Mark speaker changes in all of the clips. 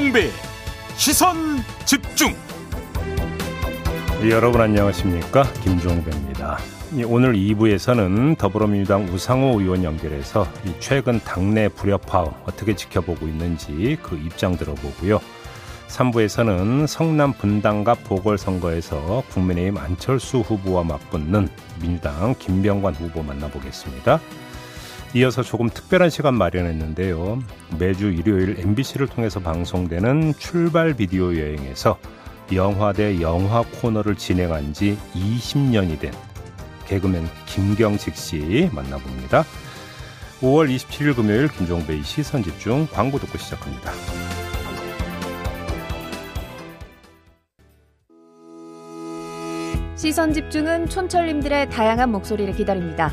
Speaker 1: 김종배. 시선 집중.
Speaker 2: 여러분 안녕하십니까? 김종배입니다. 오늘 2부에서는 더불어민주당 우상호 의원 연결해서 최근 당내 불협화 어떻게 지켜보고 있는지 그 입장 들어보고요. 3부에서는 성남 분당갑 보궐선거에서 국민의힘 안철수 후보와 맞붙는 민주당 김병관 후보 만나보겠습니다. 이어서 조금 특별한 시간 마련했는데요. 매주 일요일 MBC를 통해서 방송되는 출발 비디오 여행에서 영화 대 영화 코너를 진행한 지 20년이 된 개그맨 김경식 씨 만나봅니다. 5월 27일 금요일 김종배의 시선 집중 광고 듣고 시작합니다.
Speaker 3: 시선 집중은 촌철님들의 다양한 목소리를 기다립니다.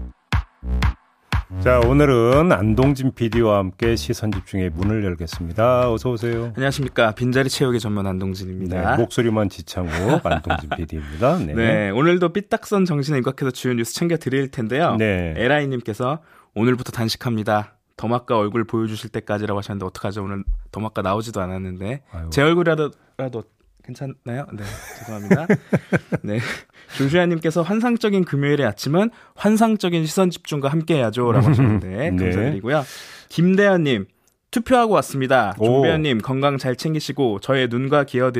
Speaker 2: 자 오늘은 안동진 PD와 함께 시선 집중의 문을 열겠습니다. 어서 오세요.
Speaker 4: 안녕하십니까 빈자리 채우기 전문 안동진입니다.
Speaker 2: 네, 목소리만 지창욱 안동진 PD입니다.
Speaker 4: 네. 네. 오늘도 삐딱선 정신에 입각해서 주요 뉴스 챙겨 드릴 텐데요. 네. 에라이 님께서 오늘부터 단식합니다. 더마카 얼굴 보여주실 때까지라고 하셨는데 어떡하죠? 오늘 더마카 나오지도 않았는데 아유. 제 얼굴이라도 괜찮나요? 네, 죄송합니다. 네. 조슈아님께서 환상적인 금요일의 아침은 환상적인 시선 집중과 함께 해야죠 라고 하셨는데 네. 감사드리고요. 김대현님 투표하고 왔습니다. 종배현님 건강 잘 챙기시고 저의 눈과 기어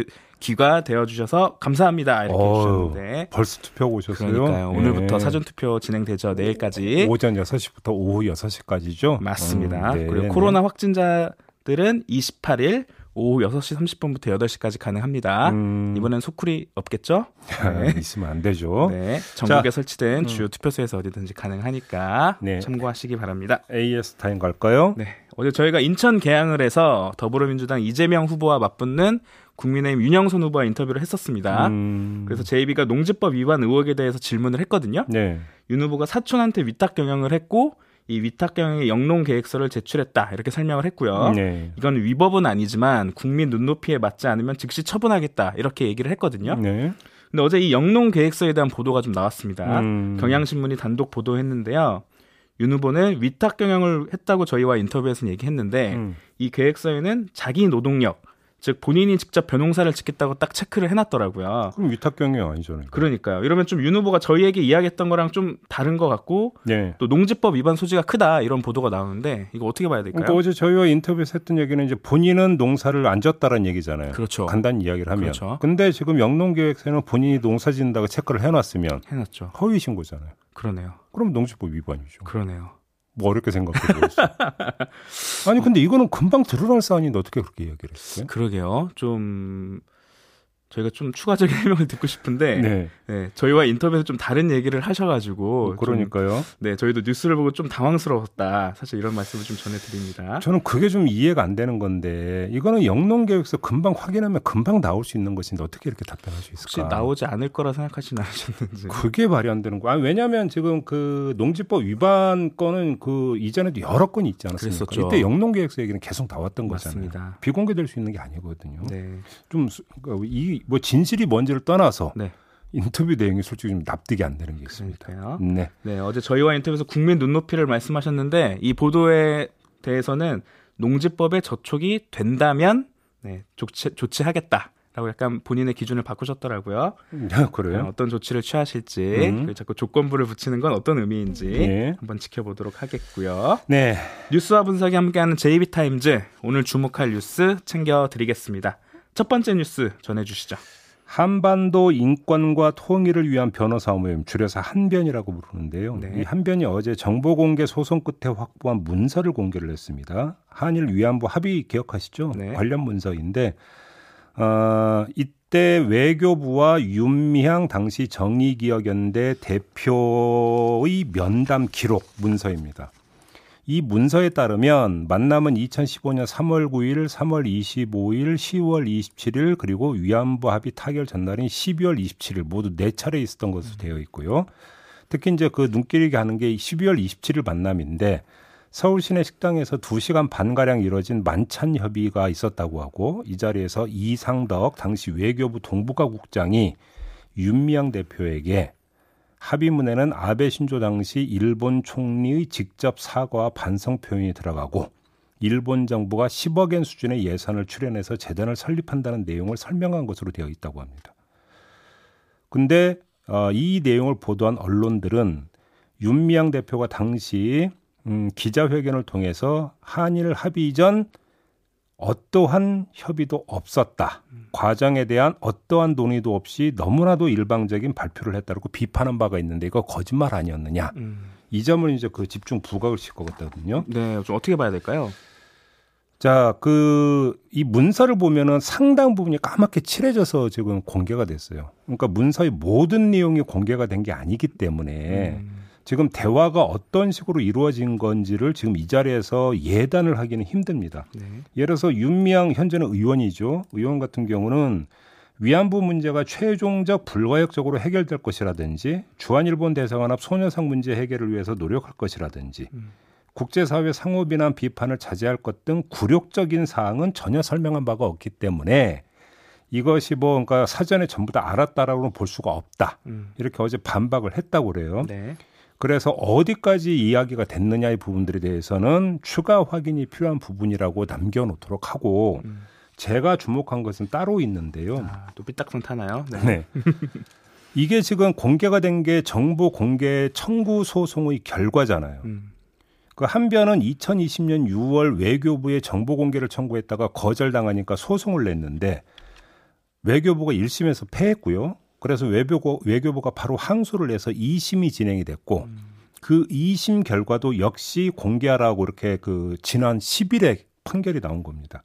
Speaker 4: 귀가 되어주셔서 감사합니다. 이렇게 어, 주셨는데
Speaker 2: 벌써 투표하고 오셨어요?
Speaker 4: 그러니까요. 오늘부터 네. 사전 투표 진행되죠. 내일까지
Speaker 2: 오전 6시부터 오후 6시까지죠.
Speaker 4: 맞습니다. 음, 네. 그리고 코로나 확진자들은 28일 오후 6시 30분부터 8시까지 가능합니다. 음... 이번엔 소쿠리 없겠죠?
Speaker 2: 네. 있으면 안 되죠.
Speaker 4: 네. 전국에 자, 설치된 음. 주요 투표소에서 어디든지 가능하니까 네. 참고하시기 바랍니다.
Speaker 2: AS 타임 갈까요?
Speaker 4: 네. 어제 저희가 인천 계양을에서 더불어민주당 이재명 후보와 맞붙는 국민의힘 윤형선 후보와 인터뷰를 했었습니다. 음... 그래서 JB가 농지법 위반 의혹에 대해서 질문을 했거든요. 네. 윤 후보가 사촌한테 위탁 경영을 했고 이 위탁 경영의 영농 계획서를 제출했다 이렇게 설명을 했고요. 네. 이건 위법은 아니지만 국민 눈높이에 맞지 않으면 즉시 처분하겠다 이렇게 얘기를 했거든요. 네. 근데 어제 이 영농 계획서에 대한 보도가 좀 나왔습니다. 음. 경향신문이 단독 보도했는데요. 윤 후보는 위탁 경영을 했다고 저희와 인터뷰에서 얘기했는데 음. 이 계획서에는 자기 노동력 즉 본인이 직접 변호사를 짓겠다고 딱 체크를 해놨더라고요.
Speaker 2: 그럼 위탁 경영 아니잖아요.
Speaker 4: 그러니까요. 이러면 좀 윤 후보가 저희에게 이야기했던 거랑 좀 다른 것 같고 네. 또 농지법 위반 소지가 크다 이런 보도가 나오는데 이거 어떻게 봐야 될까요?
Speaker 2: 그러니까 어제 저희와 인터뷰에서 했던 얘기는 이제 본인은 농사를 안 졌다는 얘기잖아요.
Speaker 4: 그렇죠.
Speaker 2: 간단히 이야기를 하면. 그렇죠. 근데 지금 영농계획서에는 본인이 농사 짓는다고 체크를 해놨으면
Speaker 4: 해놨죠.
Speaker 2: 허위 신고잖아요.
Speaker 4: 그러네요.
Speaker 2: 그럼 농지법 위반이죠.
Speaker 4: 그러네요.
Speaker 2: 뭐 어렵게 생각해 보였어. 아니 근데 이거는 금방 드러날 사안인데 어떻게 그렇게 이야기를 했어요?
Speaker 4: 그러게요. 좀 저희가 좀 추가적인 해명을 듣고 싶은데 네. 네 저희와 인터뷰에서 좀 다른 얘기를 하셔가지고
Speaker 2: 뭐 그러니까요. 좀,
Speaker 4: 네, 저희도 뉴스를 보고 좀 당황스러웠다. 사실 이런 말씀을 좀 전해드립니다.
Speaker 2: 저는 그게 좀 이해가 안 되는 건데 이거는 영농 계획서 금방 확인하면 금방 나올 수 있는 것인데 어떻게 이렇게 답변할 수 있을까?
Speaker 4: 혹시 나오지 않을 거라 생각하시는 않으셨는지?
Speaker 2: 그게 말이 안 되는 거야. 왜냐하면 지금 그 농지법 위반 건은 그 이전에도 여러 건이 있지 않았습니까? 그랬었죠. 이때 영농 계획서 얘기는 계속 나왔던 거잖아요. 맞습니다. 비공개될 수 있는 게 아니거든요. 네. 좀이 뭐 진실이 뭔지를 떠나서 네. 인터뷰 내용이 솔직히 좀 납득이 안 되는 게 있습니다.
Speaker 4: 그러니까요. 네. 네, 어제 저희와 인터뷰에서 국민 눈높이를 말씀하셨는데 이 보도에 대해서는 농지법에 저촉이 된다면 네, 조치, 조치하겠다. 라고 약간 본인의 기준을 바꾸셨더라고요.
Speaker 2: 아, 그래요? 네,
Speaker 4: 어떤 조치를 취하실지, 음. 자꾸 조건부를 붙이는 건 어떤 의미인지 네. 한번 지켜보도록 하겠고요. 네. 뉴스와 분석이 함께하는 JB타임즈 오늘 주목할 뉴스 챙겨드리겠습니다. 첫 번째 뉴스 전해주시죠.
Speaker 2: 한반도 인권과 통일을 위한 변호사 모임 줄여서 한변이라고 부르는데요. 네. 이 한변이 어제 정보 공개 소송 끝에 확보한 문서를 공개를 했습니다. 한일 위안부 합의 기억하시죠? 네. 관련 문서인데 어, 이때 외교부와 윤미향 당시 정의기억연대 대표의 면담 기록 문서입니다. 이 문서에 따르면 만남은 2015년 3월 9일, 3월 25일, 10월 27일 그리고 위안부 합의 타결 전날인 12월 27일 모두 네 차례 있었던 것으로 되어 있고요. 특히 이제 그 눈길이 가는 게 12월 27일 만남인데 서울 시내 식당에서 2시간 반 가량 이뤄진 만찬 협의가 있었다고 하고 이 자리에서 이상덕 당시 외교부 동북아 국장이 윤미향 대표에게 합의문에는 아베 신조 당시 일본 총리의 직접 사과와 반성 표현이 들어가고 일본 정부가 10억 엔 수준의 예산을 출연해서 재단을 설립한다는 내용을 설명한 것으로 되어 있다고 합니다. 근데 어, 이 내용을 보도한 언론들은 윤미향 대표가 당시 음, 기자회견을 통해서 한일 합의 전 어떠한 협의도 없었다. 음. 과정에 대한 어떠한 논의도 없이 너무나도 일방적인 발표를 했다고 비판한 바가 있는데 이거 거짓말 아니었느냐. 음. 이 점을 이제 그 집중 부각을 시킬 거거든요.
Speaker 4: 네, 좀 어떻게 봐야 될까요?
Speaker 2: 자, 그, 이 문서를 보면은 상당 부분이 까맣게 칠해져서 지금 공개가 됐어요. 그러니까 문서의 모든 내용이 공개가 된 게 아니기 때문에 음. 지금 대화가 어떤 식으로 이루어진 건지를 지금 이 자리에서 예단을 하기는 힘듭니다. 네. 예를 들어서 윤미향 현재는 의원이죠. 의원 같은 경우는 위안부 문제가 최종적 불가역적으로 해결될 것이라든지 주한일본 대사관합 소녀상 문제 해결을 위해서 노력할 것이라든지 음. 국제사회 상호 비난 비판을 자제할 것 등 굴욕적인 사항은 전혀 설명한 바가 없기 때문에 이것이 뭐 그러니까 사전에 전부 다 알았다라고는 볼 수가 없다. 음. 이렇게 어제 반박을 했다고 그래요. 네. 그래서 어디까지 이야기가 됐느냐의 부분들에 대해서는 추가 확인이 필요한 부분이라고 남겨놓도록 하고 음. 제가 주목한 것은 따로 있는데요.
Speaker 4: 아, 또 삐딱선 타나요?
Speaker 2: 네. 네. 이게 지금 공개가 된 게 정보 공개 청구 소송의 결과잖아요. 음. 그 한변은 2020년 6월 외교부에 정보 공개를 청구했다가 거절당하니까 소송을 냈는데 외교부가 1심에서 패했고요. 그래서 외교부, 외교부가 바로 항소를 해서 2심이 진행이 됐고 음. 그 2심 결과도 역시 공개하라고 이렇게 그 지난 10일에 판결이 나온 겁니다.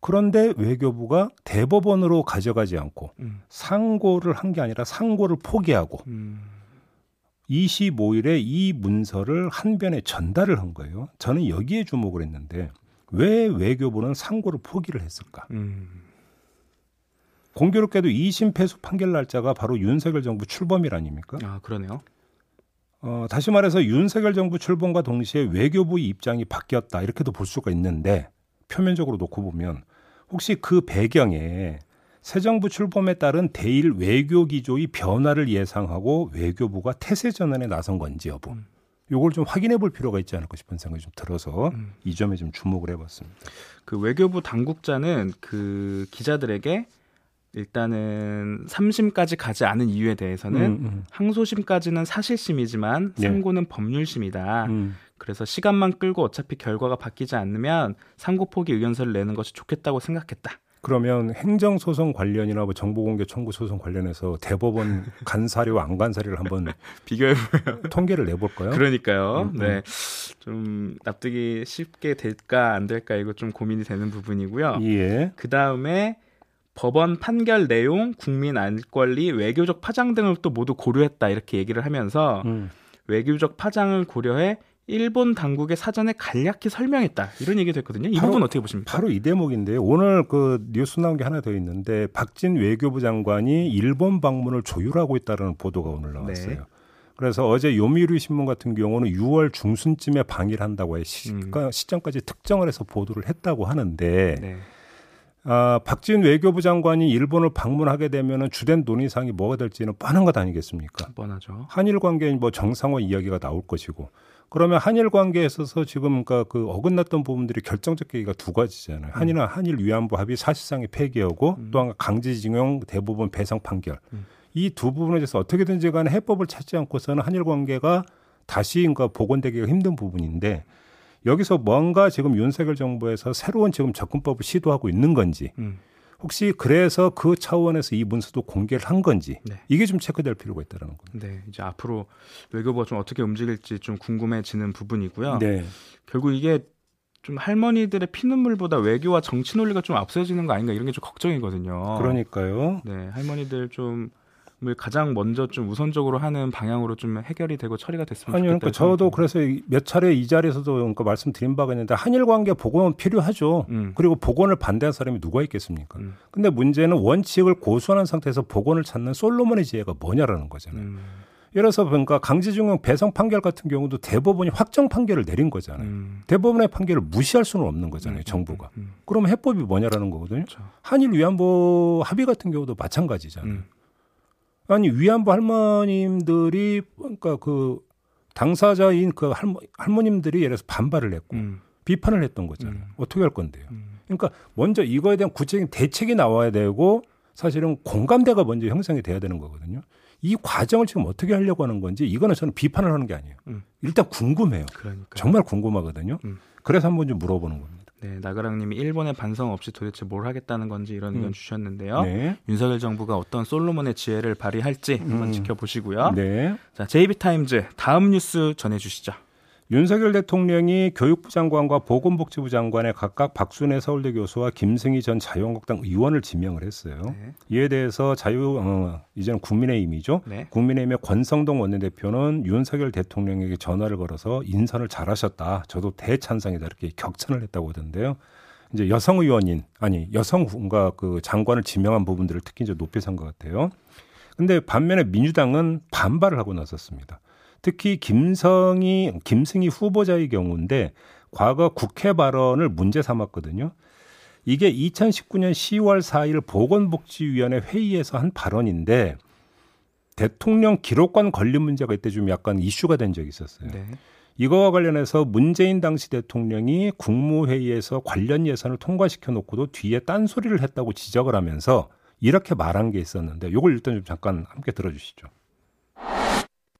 Speaker 2: 그런데 외교부가 대법원으로 가져가지 않고 음. 상고를 한 게 아니라 상고를 포기하고 음. 25일에 이 문서를 한변에 전달을 한 거예요. 저는 여기에 주목을 했는데 왜 외교부는 상고를 포기를 했을까? 음. 공교롭게도 2심 패소 판결 날짜가 바로 윤석열 정부 출범일 아닙니까?
Speaker 4: 아, 그러네요.
Speaker 2: 어, 다시 말해서 윤석열 정부 출범과 동시에 외교부 입장이 바뀌었다. 이렇게도 볼 수가 있는데 표면적으로 놓고 보면 혹시 그 배경에 새 정부 출범에 따른 대일 외교 기조의 변화를 예상하고 외교부가 태세 전환에 나선 건지 여부. 음. 요걸 좀 확인해 볼 필요가 있지 않을까 싶은 생각이 좀 들어서 음. 이 점에 좀 주목을 해봤습니다.
Speaker 4: 그 외교부 당국자는 그 기자들에게 일단은 3심까지 가지 않은 이유에 대해서는 음, 음. 항소심까지는 사실심이지만 네. 상고는 네. 법률심이다. 음. 그래서 시간만 끌고 어차피 결과가 바뀌지 않으면 상고 포기 의견서를 내는 것이 좋겠다고 생각했다.
Speaker 2: 그러면 행정소송 관련이나 뭐 정보공개 청구 소송 관련해서 대법원 간사료 안 간사료를 한번
Speaker 4: 비교해보면
Speaker 2: 통계를 내볼까요?
Speaker 4: 그러니까요. 음, 음. 네, 좀 납득이 쉽게 될까 안 될까 이거 좀 고민이 되는 부분이고요. 예. 그 다음에 법원 판결 내용, 국민 안 권리, 외교적 파장 등을 또 모두 고려했다 이렇게 얘기를 하면서 음. 외교적 파장을 고려해 일본 당국의 사전에 간략히 설명했다 이런 얘기도 했거든요. 이 바로, 부분 어떻게 보십니까?
Speaker 2: 바로 이 대목인데요. 오늘 그 뉴스 나온 게 하나 더 있는데 박진 외교부 장관이 일본 방문을 조율하고 있다는 보도가 오늘 나왔어요. 네. 그래서 어제 요미우리 신문 같은 경우는 6월 중순쯤에 방일 한다고 해 시, 음. 시점까지 특정을 해서 보도를 했다고 하는데 네. 아, 박지훈 외교부 장관이 일본을 방문하게 되면은 주된 논의사항이 뭐가 될지는 뻔한 것 아니겠습니까?
Speaker 4: 뻔하죠.
Speaker 2: 한일 관계 뭐 정상화 이야기가 나올 것이고 그러면 한일 관계에 있어서 지금 그러니까 그 어긋났던 부분들이 결정적 계기가 두 가지잖아요. 음. 한일은 한일 위안부 합의 사실상의 폐기하고 음. 또한 강제징용 대부분 배상 판결. 음. 이두 부분에 대해서 어떻게든지 간에 해법을 찾지 않고서는 한일 관계가 다시 그러니까 복원되기가 힘든 부분인데 여기서 뭔가 지금 윤석열 정부에서 새로운 지금 접근법을 시도하고 있는 건지 음. 혹시 그래서 그 차원에서 이 문서도 공개를 한 건지 네. 이게 좀 체크될 필요가 있다는 겁니다.
Speaker 4: 네, 이제 앞으로 외교부가 좀 어떻게 움직일지 좀 궁금해지는 부분이고요. 네. 결국 이게 좀 할머니들의 피눈물보다 외교와 정치 논리가 좀 앞서지는 거 아닌가 이런 게 좀 걱정이거든요.
Speaker 2: 그러니까요.
Speaker 4: 네, 할머니들 좀 가장 먼저 좀 우선적으로 하는 방향으로 좀 해결이 되고 처리가 됐으면
Speaker 2: 아니 그러니까 저도 그래서 몇 차례 이 자리에서도 그러니까 말씀드린 바가 있는데 한일 관계 복원은 필요하죠. 음. 그리고 복원을 반대한 사람이 누가 있겠습니까? 음. 근데 문제는 원칙을 고수하는 상태에서 복원을 찾는 솔로몬의 지혜가 뭐냐라는 거잖아요. 음. 예를 들어서 그러니까 강제징용 배상 판결 같은 경우도 대법원이 확정 판결을 내린 거잖아요. 음. 대법원의 판결을 무시할 수는 없는 거잖아요, 음, 음 정부가. 음, 음, 그러면 해법이 뭐냐라는 거거든요. 그렇죠. 한일 위안부 합의 같은 경우도 마찬가지잖아요. 음. 아니 위안부 할머님들이 그러니까 그 당사자인 그 할머, 할머님들이 예를 들어서 반발을 했고 비판을 했던 거잖아요. 어떻게 할 건데요? 그러니까 먼저 이거에 대한 구체적인 대책이 나와야 되고 사실은 공감대가 먼저 형성이 돼야 되는 거거든요. 이 과정을 지금 어떻게 하려고 하는 건지 이거는 저는 비판을 하는 게 아니에요. 음. 일단 궁금해요. 그러니까요. 정말 궁금하거든요. 음. 그래서 한번 좀 물어보는 겁니다.
Speaker 4: 네, 나그랑님이 일본의 반성 없이 도대체 뭘 하겠다는 건지 이런 의견 음. 주셨는데요. 네. 윤석열 정부가 어떤 솔로몬의 지혜를 발휘할지 한번 음. 지켜보시고요. 네. 자, JB 타임즈 다음 뉴스 전해주시죠.
Speaker 2: 윤석열 대통령이 교육부 장관과 보건복지부 장관에 각각 박순애 서울대 교수와 김승희 전 자유한국당 의원을 지명을 했어요. 네. 이에 대해서 자유 어, 이제는 국민의힘이죠. 네. 국민의힘의 권성동 원내대표는 윤석열 대통령에게 전화를 걸어서 인선을 잘하셨다. 저도 대찬성이다 이렇게 격찬을 했다고 하던데요. 이제 여성 의원인 아니 여성과 그 장관을 지명한 부분들을 특히 이제 높이 산 것 같아요. 근데 반면에 민주당은 반발을 하고 나섰습니다. 특히 김성희, 김승희 후보자의 경우인데 과거 국회 발언을 문제 삼았거든요. 이게 2019년 10월 4일 보건복지위원회 회의에서 한 발언인데 대통령 기록관 관리 문제가 이때 좀 약간 이슈가 된 적이 있었어요. 네. 이거와 관련해서 문재인 당시 대통령이 국무회의에서 관련 예산을 통과시켜 놓고도 뒤에 딴 소리를 했다고 지적을 하면서 이렇게 말한 게 있었는데 이걸 일단 좀 잠깐 함께 들어주시죠.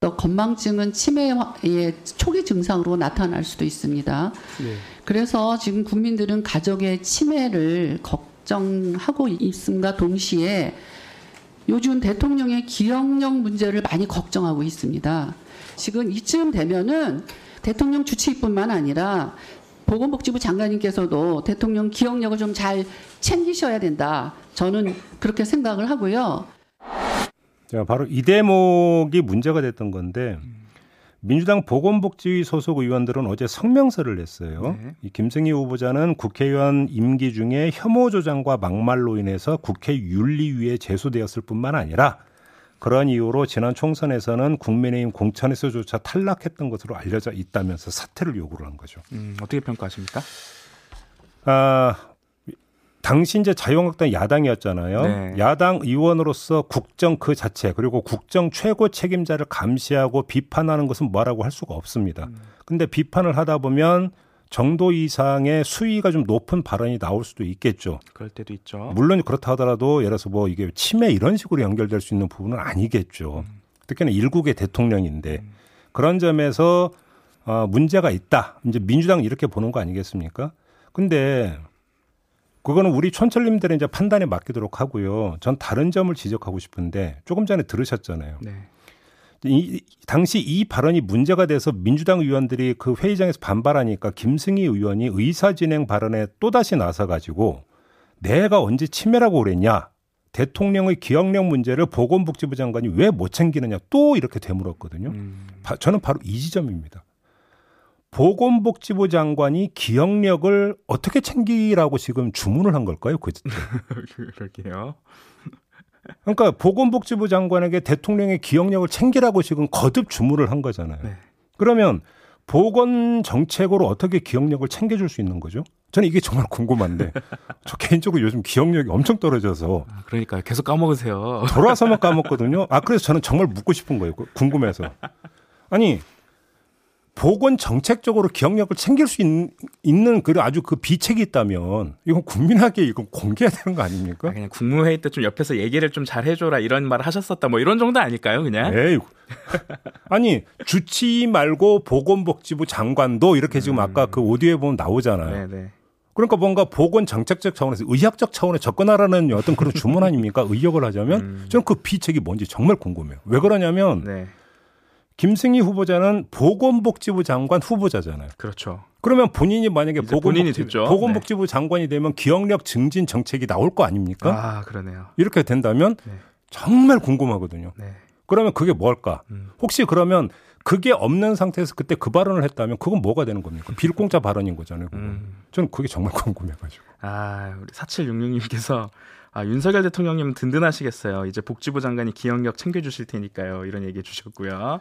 Speaker 5: 또 건망증은 치매의 초기 증상으로 나타날 수도 있습니다. 네. 그래서 지금 국민들은 가족의 치매를 걱정하고 있음과 동시에 요즘 대통령의 기억력 문제를 많이 걱정하고 있습니다. 지금 이쯤 되면은 대통령 주치의뿐만 아니라 보건복지부 장관님께서도 대통령 기억력을 좀 잘 챙기셔야 된다. 저는 그렇게 생각을 하고요.
Speaker 2: 자, 바로 이 대목이 문제가 됐던 건데 민주당 보건복지위 소속 의원들은 어제 성명서를 냈어요. 네. 이 김승희 후보자는 국회의원 임기 중에 혐오 조장과 막말로 인해서 국회 윤리위에 제소되었을 뿐만 아니라 그런 이유로 지난 총선에서는 국민의힘 공천에서조차 탈락했던 것으로 알려져 있다면서 사퇴를 요구를 한 거죠.
Speaker 4: 음, 어떻게 평가하십니까?
Speaker 2: 아, 당시 이제 자유한국당 야당이었잖아요. 네. 야당 의원으로서 국정 그 자체 그리고 국정 최고 책임자를 감시하고 비판하는 것은 뭐라고 할 수가 없습니다. 음. 근데 비판을 하다 보면 정도 이상의 수위가 좀 높은 발언이 나올 수도 있겠죠.
Speaker 4: 그럴 때도 있죠.
Speaker 2: 물론 그렇다 하더라도 예를 들어서 뭐 이게 치매 이런 식으로 연결될 수 있는 부분은 아니겠죠. 음. 특히나 일국의 대통령인데 음. 그런 점에서 어, 문제가 있다. 이제 민주당 이렇게 보는 거 아니겠습니까? 근데 그거는 우리 촌철님들의 이제 판단에 맡기도록 하고요. 전 다른 점을 지적하고 싶은데 조금 전에 들으셨잖아요. 네. 이, 당시 이 발언이 문제가 돼서 민주당 의원들이 그 회의장에서 반발하니까 김승희 의원이 의사진행 발언에 또다시 나서가지고 내가 언제 치매라고 그랬냐. 대통령의 기억력 문제를 보건복지부 장관이 왜 못 챙기느냐 또 이렇게 되물었거든요. 음. 바, 저는 바로 이 지점입니다. 보건복지부 장관이 기억력을 어떻게 챙기라고 지금 주문을 한 걸까요? 그
Speaker 4: 그럴게요.
Speaker 2: 그러니까 보건복지부 장관에게 대통령의 기억력을 챙기라고 지금 거듭 주문을 한 거잖아요. 네. 그러면 보건 정책으로 어떻게 기억력을 챙겨줄 수 있는 거죠? 저는 이게 정말 궁금한데 저 개인적으로 요즘 기억력이 엄청 떨어져서
Speaker 4: 아, 그러니까 계속 까먹으세요.
Speaker 2: 돌아서만 까먹거든요. 아 그래서 저는 정말 묻고 싶은 거예요. 궁금해서 아니 보건 정책적으로 기억력을 챙길 수 있, 는 그 아주 그 비책이 있다면 이건 국민에게 이건 공개해야 되는 거 아닙니까?
Speaker 4: 아, 그냥 국무회의 때 좀 옆에서 얘기를 좀 잘 해줘라 이런 말을 하셨었다 뭐 이런 정도 아닐까요 그냥?
Speaker 2: 에이. 아니 주치 말고 보건복지부 장관도 이렇게 지금 음. 아까 그 오디오에 보면 나오잖아요. 네네. 그러니까 뭔가 보건 정책적 차원에서 의학적 차원에 접근하라는 어떤 그런 주문 아닙니까? 의역을 하자면 음. 저는 그 비책이 뭔지 정말 궁금해요. 왜 그러냐면 네. 김승희 후보자는 보건복지부 장관 후보자잖아요.
Speaker 4: 그렇죠.
Speaker 2: 그러면 본인이 만약에 보건복지, 보건복지부 네. 장관이 되면 기억력 증진 정책이 나올 거 아닙니까?
Speaker 4: 아, 그러네요.
Speaker 2: 이렇게 된다면 네. 정말 궁금하거든요.
Speaker 4: 네.
Speaker 2: 그러면 그게 뭘까? 음. 혹시 그러면 그게 없는 상태에서 그때 그 발언을 했다면 그건 뭐가 되는 겁니까? 빌공짜 발언인 거잖아요. 음. 저는 그게 정말 궁금해가지고.
Speaker 4: 아, 우리 4766님께서 아, 윤석열 대통령님 든든하시겠어요. 이제 복지부 장관이 기억력 챙겨주실 테니까요. 이런 얘기 해 주셨고요.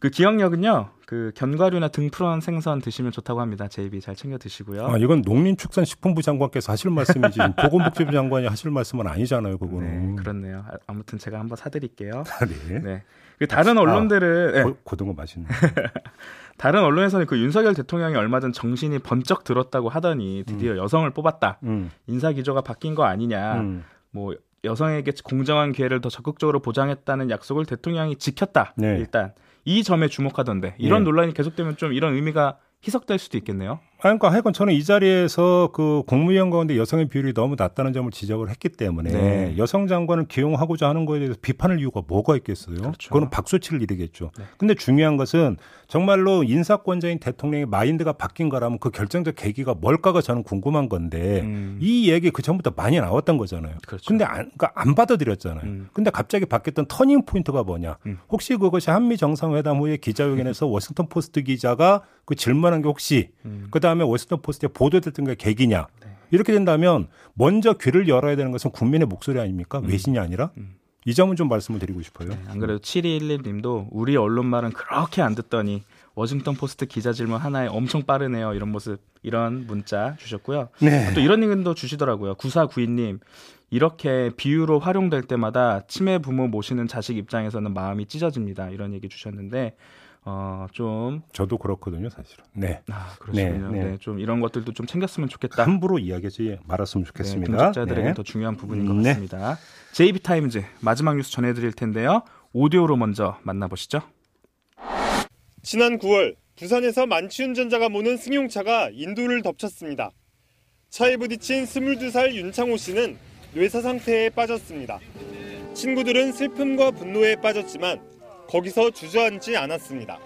Speaker 4: 그 기억력은요, 그 견과류나 등푸른 생선 드시면 좋다고 합니다. 제입이 잘 챙겨 드시고요.
Speaker 2: 아, 이건 농림축산식품부 장관께서 하실 말씀이지 보건복지부 장관이 하실 말씀은 아니잖아요, 그거는.
Speaker 4: 네, 그렇네요. 아, 아무튼 제가 한번 사드릴게요. 아, 네. 네. 그 다른 아, 언론들은 네.
Speaker 2: 고, 등어 맛있네.
Speaker 4: 다른 언론에서는 그 윤석열 대통령이 얼마 전 정신이 번쩍 들었다고 하더니 드디어 음. 여성을 뽑았다. 음. 인사 기조가 바뀐 거 아니냐. 음. 뭐 여성에게 공정한 기회를 더 적극적으로 보장했다는 약속을 대통령이 지켰다. 네. 일단 이 점에 주목하던데 이런 네. 논란이 계속되면 좀 이런 의미가 희석될 수도 있겠네요.
Speaker 2: 그러니까 하여간 저는 이 자리에서 그 국무위원 가운데 여성의 비율이 너무 낮다는 점을 지적을 했기 때문에 네. 여성 장관을 기용하고자 하는 거에 대해서 비판할 이유가 뭐가 있겠어요? 그렇죠. 그거는 박수 칠 일이겠죠. 네. 근데 중요한 것은 정말로 인사권자인 대통령의 mind가 바뀐 거라면 그 결정적 계기가 뭘까가 저는 궁금한 건데 음. 이 얘기 그 전부터 많이 나왔던 거잖아요. 그렇죠. 근데 안, 그러니까 안 받아들였잖아요. 음. 근데 갑자기 바뀌었던 turning point가 뭐냐? 음. 혹시 그것이 한미 정상회담 후에 기자회견에서 워싱턴 포스트 기자가 그 질문한 게 혹시 음. 그다음 다음에 워싱턴 포스트에 보도됐던 게 계기냐. 네. 이렇게 된다면 먼저 귀를 열어야 되는 것은 국민의 목소리 아닙니까? 음. 외신이 아니라? 음. 이 점은 좀 말씀을 드리고 싶어요. 네,
Speaker 4: 안 그래도 7211님도 우리 언론 말은 그렇게 안 듣더니 워싱턴 포스트 기자 질문 하나에 엄청 빠르네요. 이런 모습, 이런 문자 주셨고요. 네. 또 이런 의견도 주시더라고요. 9492님. 이렇게 비유로 활용될 때마다 치매 부모 모시는 자식 입장에서는 마음이 찢어집니다. 이런 얘기 주셨는데 어, 좀
Speaker 2: 저도 그렇거든요, 사실은. 네.
Speaker 4: 아, 그렇군요. 네, 네. 네, 좀 이런 것들도 좀 챙겼으면 좋겠다.
Speaker 2: 함부로 이야기하지 말았으면 좋겠습니다.
Speaker 4: 네, 공직자들에게 네. 더 중요한 부분인 것 네. 같습니다. JB 타임즈 마지막 뉴스 전해 드릴 텐데요. 오디오로 먼저 만나 보시죠.
Speaker 6: 지난 9월 부산에서 만취운전자가 모는 승용차가 인도를 덮쳤습니다. 차에 부딪힌 22살 윤창호 씨는 뇌사 상태에 빠졌습니다. 친구들은 슬픔과 분노에 빠졌지만 거기서 주저앉지 않았습니다.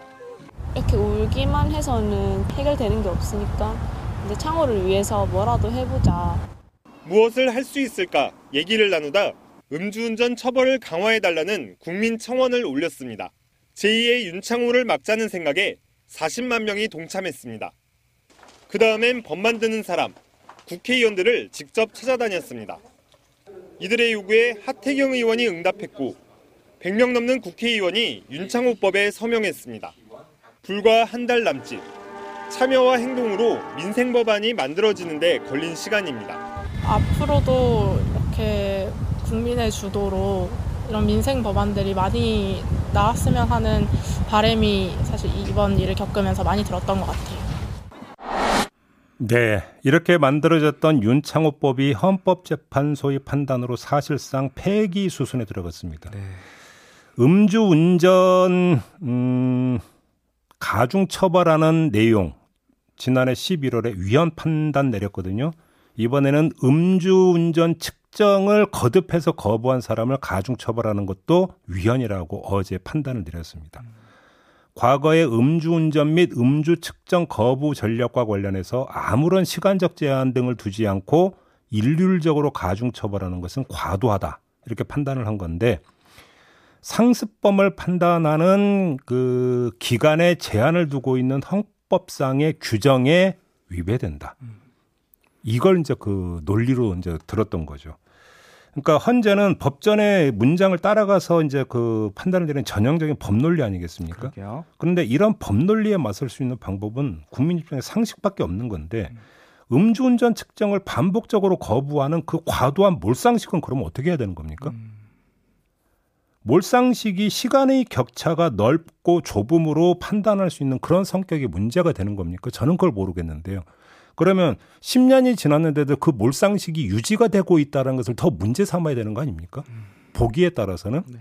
Speaker 7: 이렇게 울기만 해서는 해결되는 게 없으니까 이제 창호를 위해서 뭐라도 해보자.
Speaker 6: 무엇을 할 수 있을까 얘기를 나누다 음주운전 처벌을 강화해달라는 국민 청원을 올렸습니다. 제2의 윤창호를 막자는 생각에 40만 명이 동참했습니다. 그 다음엔 법 만드는 사람, 국회의원들을 직접 찾아다녔습니다. 이들의 요구에 하태경 의원이 응답했고 100명 넘는 국회의원이 윤창호법에 서명했습니다. 불과 한 달 남짓 참여와 행동으로 민생 법안이 만들어지는데 걸린 시간입니다.
Speaker 7: 앞으로도 이렇게 국민의 주도로 이런 민생 법안들이 많이 나왔으면 하는 바람이 사실 이번 일을 겪으면서 많이 들었던 것 같아요.
Speaker 2: 네, 이렇게 만들어졌던 윤창호법이 헌법재판소의 판단으로 사실상 폐기 수순에 들어갔습니다. 네. 음주운전 음, 가중 처벌하는 내용 지난해 11월에 위헌 판단 내렸거든요. 이번에는 음주운전 측정을 거듭해서 거부한 사람을 가중 처벌하는 것도 위헌이라고 어제 판단을 내렸습니다. 과거의 음주운전 및 음주 측정 거부 전력과 관련해서 아무런 시간적 제한 등을 두지 않고 일률적으로 가중 처벌하는 것은 과도하다. 이렇게 판단을 한 건데 상습범을 판단하는 그 기간에 제한을 두고 있는 헌법상의 규정에 위배된다. 이걸 이제 그 논리로 이제 들었던 거죠. 그러니까 헌재는 법전의 문장을 따라가서 이제 그 판단을 내리는 전형적인 법논리 아니겠습니까? 그러게요. 그런데 이런 법논리에 맞설 수 있는 방법은 국민 입장에 상식밖에 없는 건데 음주운전 측정을 반복적으로 거부하는 그 과도한 몰상식은 그러면 어떻게 해야 되는 겁니까? 음. 몰상식이 시간의 격차가 넓고 좁음으로 판단할 수 있는 그런 성격이 문제가 되는 겁니까? 저는 그걸 모르겠는데요. 그러면 10년이 지났는데도 그 몰상식이 유지가 되고 있다는 것을 더 문제 삼아야 되는 거 아닙니까? 음. 보기에 따라서는. 네.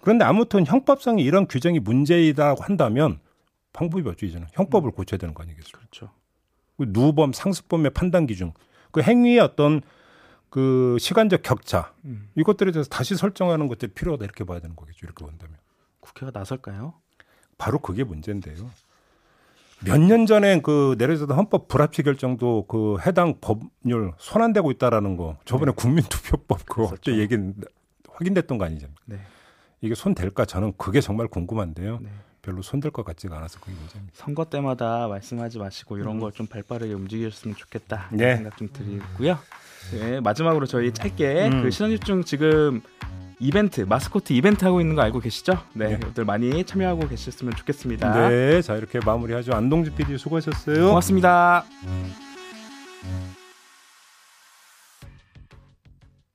Speaker 2: 그런데 아무튼 형법상에 이런 규정이 문제이다고 한다면 방법이 없죠, 이제는. 형법을 음. 고쳐야 되는 거 아니겠습니까? 그렇죠. 그 누범, 상습범의 판단 기준, 그 행위의 어떤 그 시간적 격차 음. 이것들에 대해서 다시 설정하는 것들이 필요하다 이렇게 봐야 되는 거겠죠. 이렇게 본다면
Speaker 4: 국회가 나설까요?
Speaker 2: 바로 그게 문제인데요. 몇 년 전에 그 내려졌던 헌법 불합치 결정도 그 해당 법률 손안대고 있다라는 거 저번에 네. 국민투표법 그거 그렇죠. 얘기 확인됐던 거 아니죠? 네. 이게 손 댈까 저는 그게 정말 궁금한데요. 네. 별로 손댈 것 같지가 않아서 그게 문제입니다.
Speaker 4: 선거 때마다 말씀하지 마시고 이런 음. 걸좀 발빠르게 움직이셨으면 좋겠다 네. 생각 좀 드리고요. 네, 마지막으로 저희 짧게 음. 그 신원집중 지금 이벤트 마스코트 이벤트 하고 있는 거 알고 계시죠? 네, 네. 들 많이 참여하고 계셨으면 좋겠습니다.
Speaker 2: 네, 자 이렇게 마무리하죠. 안동지 PD 수고하셨어요.
Speaker 4: 고맙습니다.